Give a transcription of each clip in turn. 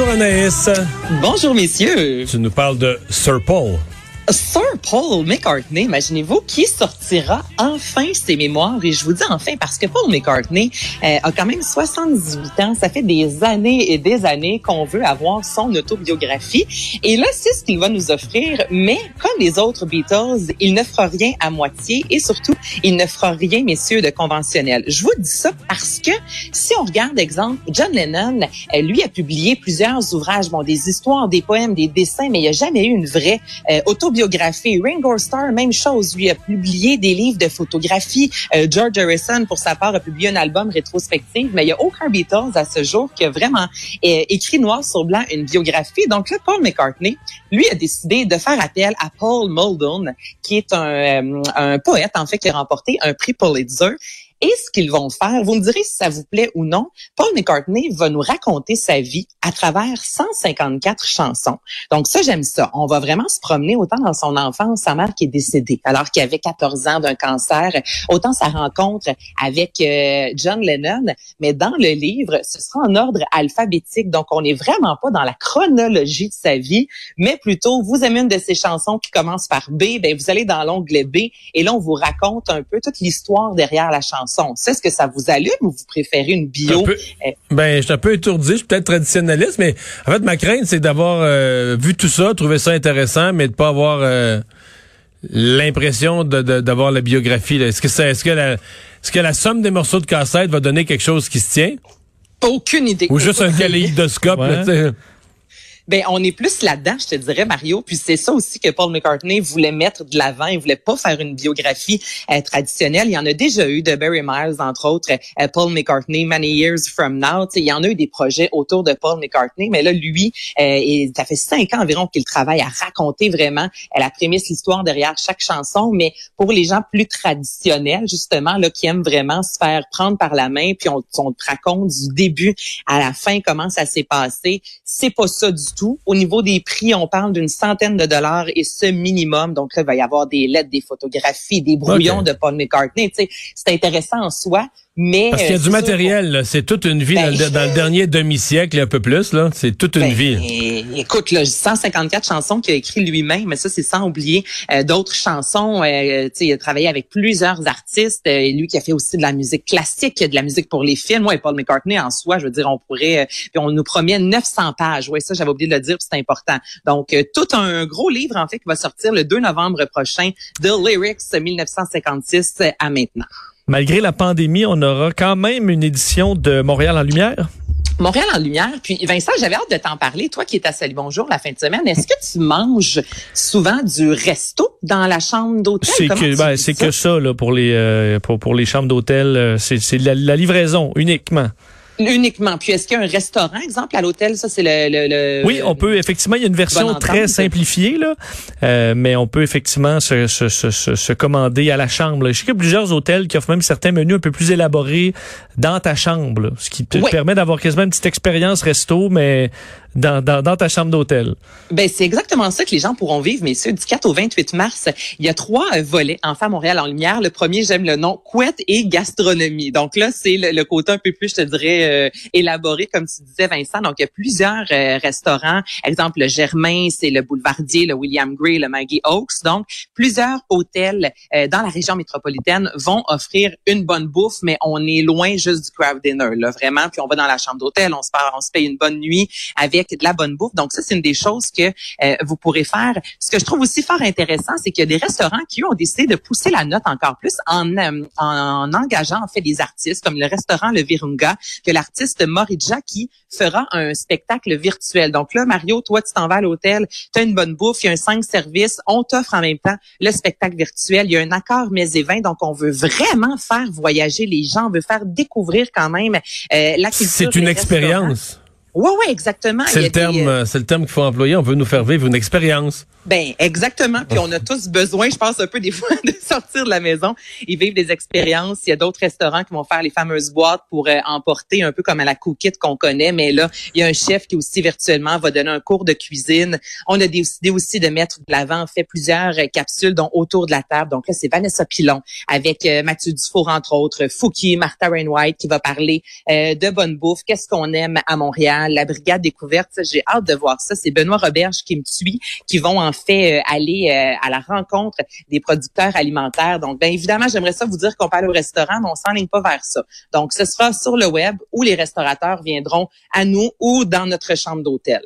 Bonjour Anaïs. Bonjour messieurs. Tu nous parles de Sir Paul. Sir Paul McCartney, imaginez-vous, qui sortira enfin ses mémoires. Et je vous dis enfin parce que Paul McCartney euh, a quand même 78 ans. Ça fait des années et des années qu'on veut avoir son autobiographie. Et là, c'est ce qu'il va nous offrir. Mais comme les autres Beatles, il ne fera rien à moitié et surtout, il ne fera rien, messieurs, de conventionnel. Je vous dis ça parce que si on regarde, exemple, John Lennon, euh, lui a publié plusieurs ouvrages, bon, des histoires, des poèmes, des dessins, mais il n'y a jamais eu une vraie euh, autobiographie biographie. Ringo Starr, même chose, lui a publié des livres de photographie. Euh, George Harrison, pour sa part, a publié un album rétrospectif, mais il n'y a aucun Beatles à ce jour qui a vraiment euh, écrit noir sur blanc une biographie. Donc là, Paul McCartney, lui, a décidé de faire appel à Paul Muldoon, qui est un, euh, un poète, en fait, qui a remporté un prix Pulitzer et ce qu'ils vont faire, vous me direz si ça vous plaît ou non, Paul McCartney va nous raconter sa vie à travers 154 chansons. Donc ça, j'aime ça. On va vraiment se promener autant dans son enfance, sa mère qui est décédée alors qu'il avait 14 ans d'un cancer, autant sa rencontre avec euh, John Lennon, mais dans le livre, ce sera en ordre alphabétique. Donc on n'est vraiment pas dans la chronologie de sa vie, mais plutôt vous aimez une de ses chansons qui commence par B, ben vous allez dans l'onglet B et là on vous raconte un peu toute l'histoire derrière la chanson c'est ce que ça vous allume ou vous préférez une bio? Eh. ben, je suis un peu étourdi, je suis peut-être traditionnaliste, mais en fait, ma crainte, c'est d'avoir euh, vu tout ça, trouvé ça intéressant, mais de pas avoir euh, l'impression d'avoir la biographie. Est-ce que, est-ce, que la, est-ce que la somme des morceaux de cassette va donner quelque chose qui se tient? Aucune idée. Ou juste un kaléidoscope. Ben, on est plus là-dedans, je te dirais, Mario. Puis c'est ça aussi que Paul McCartney voulait mettre de l'avant. Il voulait pas faire une biographie euh, traditionnelle. Il y en a déjà eu de Barry Miles, entre autres, euh, Paul McCartney, Many Years From Now. il y en a eu des projets autour de Paul McCartney, mais là, lui, euh, ça fait cinq ans environ qu'il travaille à raconter vraiment la prémisse, l'histoire derrière chaque chanson. Mais pour les gens plus traditionnels, justement, là, qui aiment vraiment se faire prendre par la main, puis on, on te raconte du début à la fin comment ça s'est passé, c'est pas ça du tout au niveau des prix, on parle d'une centaine de dollars et ce minimum. Donc là, il va y avoir des lettres, des photographies, des brouillons de Paul McCartney. c'est intéressant en soi. Mais, Parce qu'il y a euh, du matériel, c'est toute une vie dans, le, ben, dernier demi-siècle, un peu plus, là. C'est toute une ben, vie. Écoute, là, 154 chansons qu'il a écrit lui-même, mais ça, c'est sans oublier euh, d'autres chansons. Euh, il a travaillé avec plusieurs artistes. Euh, lui qui a fait aussi de la musique classique, de la musique pour les films. Ouais, Paul McCartney, en soi, je veux dire, on pourrait... puis on nous promet 900 pages. Oui, ça, j'avais oublié de le dire, c'est important. Donc, tout un gros livre, en fait, qui va sortir le 2 novembre prochain, The Lyrics 1956 à maintenant malgré la pandémie, on aura quand même une édition de Montréal en lumière? Montréal en lumière. Puis Vincent, j'avais hâte de t'en parler. Toi qui es à Salut Bonjour la fin de semaine, est-ce que tu manges souvent du resto dans la chambre d'hôtel? C'est que ben, c'est que ça là pour les euh, pour, pour les chambres d'hôtel. Euh, c'est la, la livraison uniquement. Uniquement. Puis est-ce qu'il y a un restaurant, exemple, à l'hôtel? Ça, c'est le, le, Oui, on peut effectivement, il y a une version très simplifiée, là, euh, mais on peut effectivement se, se, se, se commander à la chambre. Je sais qu'il y a plusieurs hôtels qui offrent même certains menus un peu plus élaborés dans ta chambre, ce qui te permet d'avoir quasiment une petite expérience resto, mais dans, dans, dans ta chambre d'hôtel. Ben c'est exactement ça que les gens pourront vivre, messieurs. Du 4 au 28 mars, il y a trois euh, volets Enfin Montréal en lumière. Le premier, j'aime le nom, couette et gastronomie. Donc là, c'est le, côté un peu plus, je te dirais, euh, élaboré, comme tu disais, Vincent. Donc il y a plusieurs euh, restaurants. Exemple, le Germain, c'est le Boulevardier, le William Gray, le Maggie Oaks. Donc plusieurs hôtels dans la région métropolitaine vont offrir une bonne bouffe, mais on est loin juste du crowd dinner, là, vraiment. Puis on va dans la chambre d'hôtel, on se, on se paye une bonne nuit avec de la bonne bouffe. Donc ça, c'est une des choses que euh, vous pourrez faire. Ce que je trouve aussi fort intéressant, c'est qu'il y a des restaurants qui ont décidé de pousser la note encore plus en, euh, en engageant en fait des artistes, comme le restaurant Le Virunga, que l'artiste Morija qui fera un spectacle virtuel. Donc là, Mario, toi, tu t'en vas à l'hôtel, tu as une bonne bouffe, il y a un cinq services, on t'offre en même temps le spectacle virtuel, il y a un accord mais et vins, donc on veut vraiment faire voyager les gens, on veut faire découvrir quand même euh, la culture. C'est une expérience. Oui, oui, exactement. C'est le terme, euh, c'est le terme qu'il faut employer. On veut nous faire vivre une expérience. Ben exactement. Puis on a tous besoin, je pense un peu des fois, de sortir de la maison et vivre des expériences. Il y a d'autres restaurants qui vont faire les fameuses boîtes pour euh, emporter un peu comme à la cookit qu'on connaît, mais là il y a un chef qui aussi virtuellement va donner un cours de cuisine. On a décidé aussi de mettre de l'avant, fait plusieurs euh, capsules dont autour de la table. Donc là c'est Vanessa Pilon avec Mathieu Dufour entre autres, Fouki, Martha Rainwhite qui va parler de bonne bouffe, qu'est-ce qu'on aime à Montréal, la brigade découverte. J'ai hâte de voir ça. C'est Benoît Roberge qui me suit, qui vont en fait euh, aller euh, à la rencontre des producteurs alimentaires. Donc, bien évidemment, j'aimerais ça vous dire qu'on parle au restaurant, mais on s'enligne pas vers ça. Donc, ce sera sur le web où les restaurateurs viendront à nous ou dans notre chambre d'hôtel.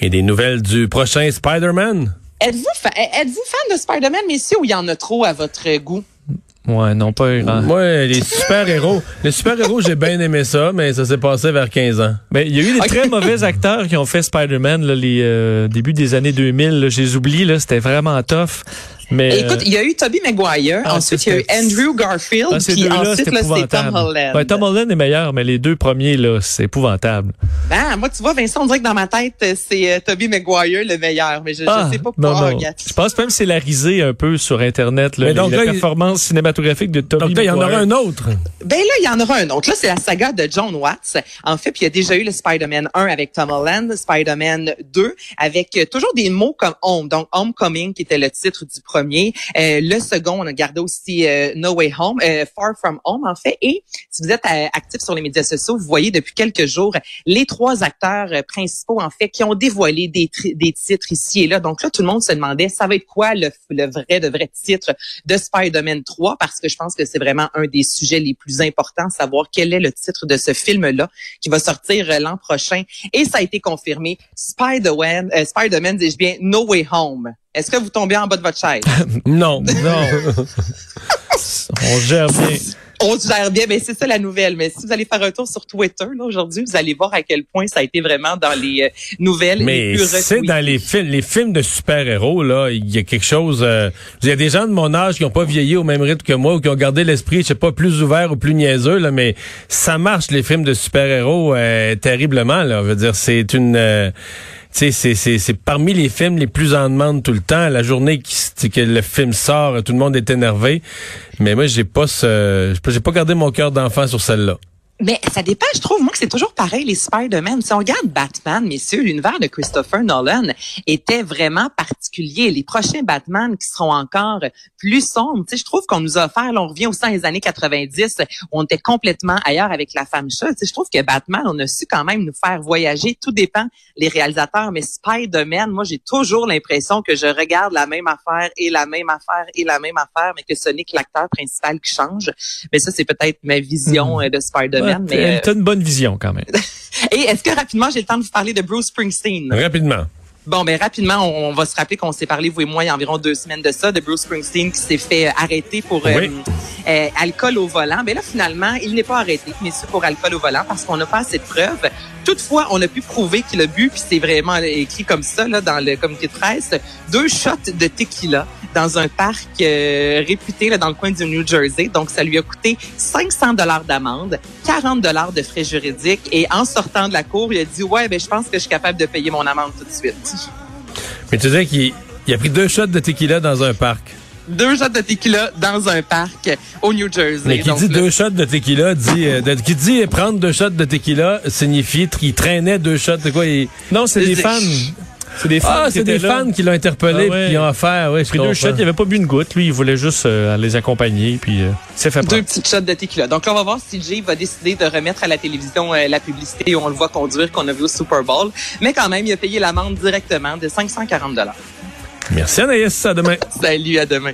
Et des nouvelles du prochain Spider-Man? Êtes-vous êtes-vous fan de Spider-Man, messieurs, ou il y en a trop à votre goût? Ouais, non, pas grand. Moi, les super-héros. les super-héros, j'ai bien aimé ça, mais ça s'est passé vers 15 ans. Mais ben, il y a eu des très mauvais acteurs qui ont fait Spider-Man, les euh, débuts des années 2000. J'ai oublié, là, c'était vraiment tough. Mais écoute, il y a eu Tobey Maguire, ah, ensuite il y a eu Andrew Garfield, ah, puis ensuite là, c'est Tom Holland. Ouais, Tom Holland est meilleur, mais les deux premiers là, c'est épouvantable. Ben, moi tu vois Vincent, on dirait que dans ma tête c'est euh, Tobey Maguire le meilleur, mais je, je ah, sais pas pourquoi. Je pense même que c'est la risée un peu sur internet là, donc, la performance cinématographique de Tobey Maguire. il y en aura un autre. Ben là, il y en aura un autre. Là, c'est la saga de John Watts. En fait, puis il y a déjà eu le Spider-Man 1 avec Tom Holland, Spider-Man 2 avec euh, toujours des mots comme home, donc Homecoming qui était le titre du premier. Euh, le second, on a gardé aussi euh, No Way Home, euh, Far From Home en fait. Et si vous êtes euh, actif sur les médias sociaux, vous voyez depuis quelques jours les trois acteurs principaux en fait qui ont dévoilé des, titres ici et là. Donc là, tout le monde se demandait ça va être quoi le, le vrai de vrai titre de Spider-Man 3 parce que je pense que c'est vraiment un des sujets les plus importants, savoir quel est le titre de ce film-là qui va sortir l'an prochain. Et ça a été confirmé. Spider-Man, Spider-Man, dis-je bien, No Way Home. Est-ce que vous tombez en bas de votre chaise? non, non. On gère bien. On gère bien, mais c'est ça la nouvelle. Mais si vous allez faire un tour sur Twitter aujourd'hui, vous allez voir à quel point ça a été vraiment dans les euh, nouvelles. Mais c'est dans les films, les films de super-héros là, il y a quelque chose. Euh, il y a des gens de mon âge qui n'ont pas vieilli au même rythme que moi ou qui ont gardé l'esprit, je sais pas, plus ouvert ou plus niaiseux là, mais ça marche les films de super-héros euh, terriblement là. Je veux dire, c'est une c'est parmi les films les plus en demande tout le temps. La journée qui, que le film sort, tout le monde est énervé. Mais moi, j'ai pas ce, j'ai pas gardé mon cœur d'enfant sur celle-là. Mais ça dépend, je trouve, moi, que c'est toujours pareil, les Spider-Man. Si on regarde Batman, messieurs, l'univers de Christopher Nolan était vraiment particulier. Les prochains Batman qui seront encore plus sombres, tu sais, je trouve qu'on nous a offert, là, on revient au sein des années 90, où on était complètement ailleurs avec la femme chat. Tu sais, je trouve que Batman, on a su quand même nous faire voyager. Tout dépend les réalisateurs, mais Spider-Man, moi, j'ai toujours l'impression que je regarde la même affaire et la même affaire et la même affaire, mais que ce n'est que l'acteur principal qui change. Mais ça, c'est peut-être ma vision hmm. euh, de Spider-Man mais t'as une bonne vision quand même. Et est-ce que rapidement j'ai le temps de vous parler de Bruce Springsteen? Rapidement. Bon, ben rapidement, on, va se rappeler qu'on s'est parlé, vous et moi, il y a environ deux semaines de ça, de Bruce Springsteen qui s'est fait arrêter pour euh, euh, alcool au volant. Ben là, finalement, il n'est pas arrêté, mais c'est pour alcool au volant parce qu'on n'a pas assez de preuves. Toutefois, on a pu prouver qu'il a bu, puis c'est vraiment écrit comme ça là, dans le communiqué de presse, deux shots de tequila dans un parc euh, réputé là, dans le coin du New Jersey. Donc, ça lui a coûté 500 dollars d'amende, 40 dollars de frais juridiques. Et en sortant de la cour, il a dit, ouais, ben je pense que je suis capable de payer mon amende tout de suite. Mais tu disais qu'il a pris deux shots de tequila dans un parc deux shots de tequila dans un parc au New Jersey. Mais qui dit deux shots de tequila dit euh, qui dit prendre deux shots de tequila signifie qu'il traînait deux shots de quoi Non, c'est des fans. C'est des fans, ah, c'est des fans qui l'ont interpellé ah, qui ont offert. Ouais, pris deux shots, il avait pas bu une goutte. Lui, il voulait juste euh, les accompagner. Puis euh, c'est fait Deux petites shots de tequila. Donc là, on va voir si Jay va décider de remettre à la télévision euh, la publicité où on le voit conduire qu'on a vu au Super Bowl. Mais quand même, il a payé l'amende directement de 540 Merci Anaïs. À demain. Salut, à demain.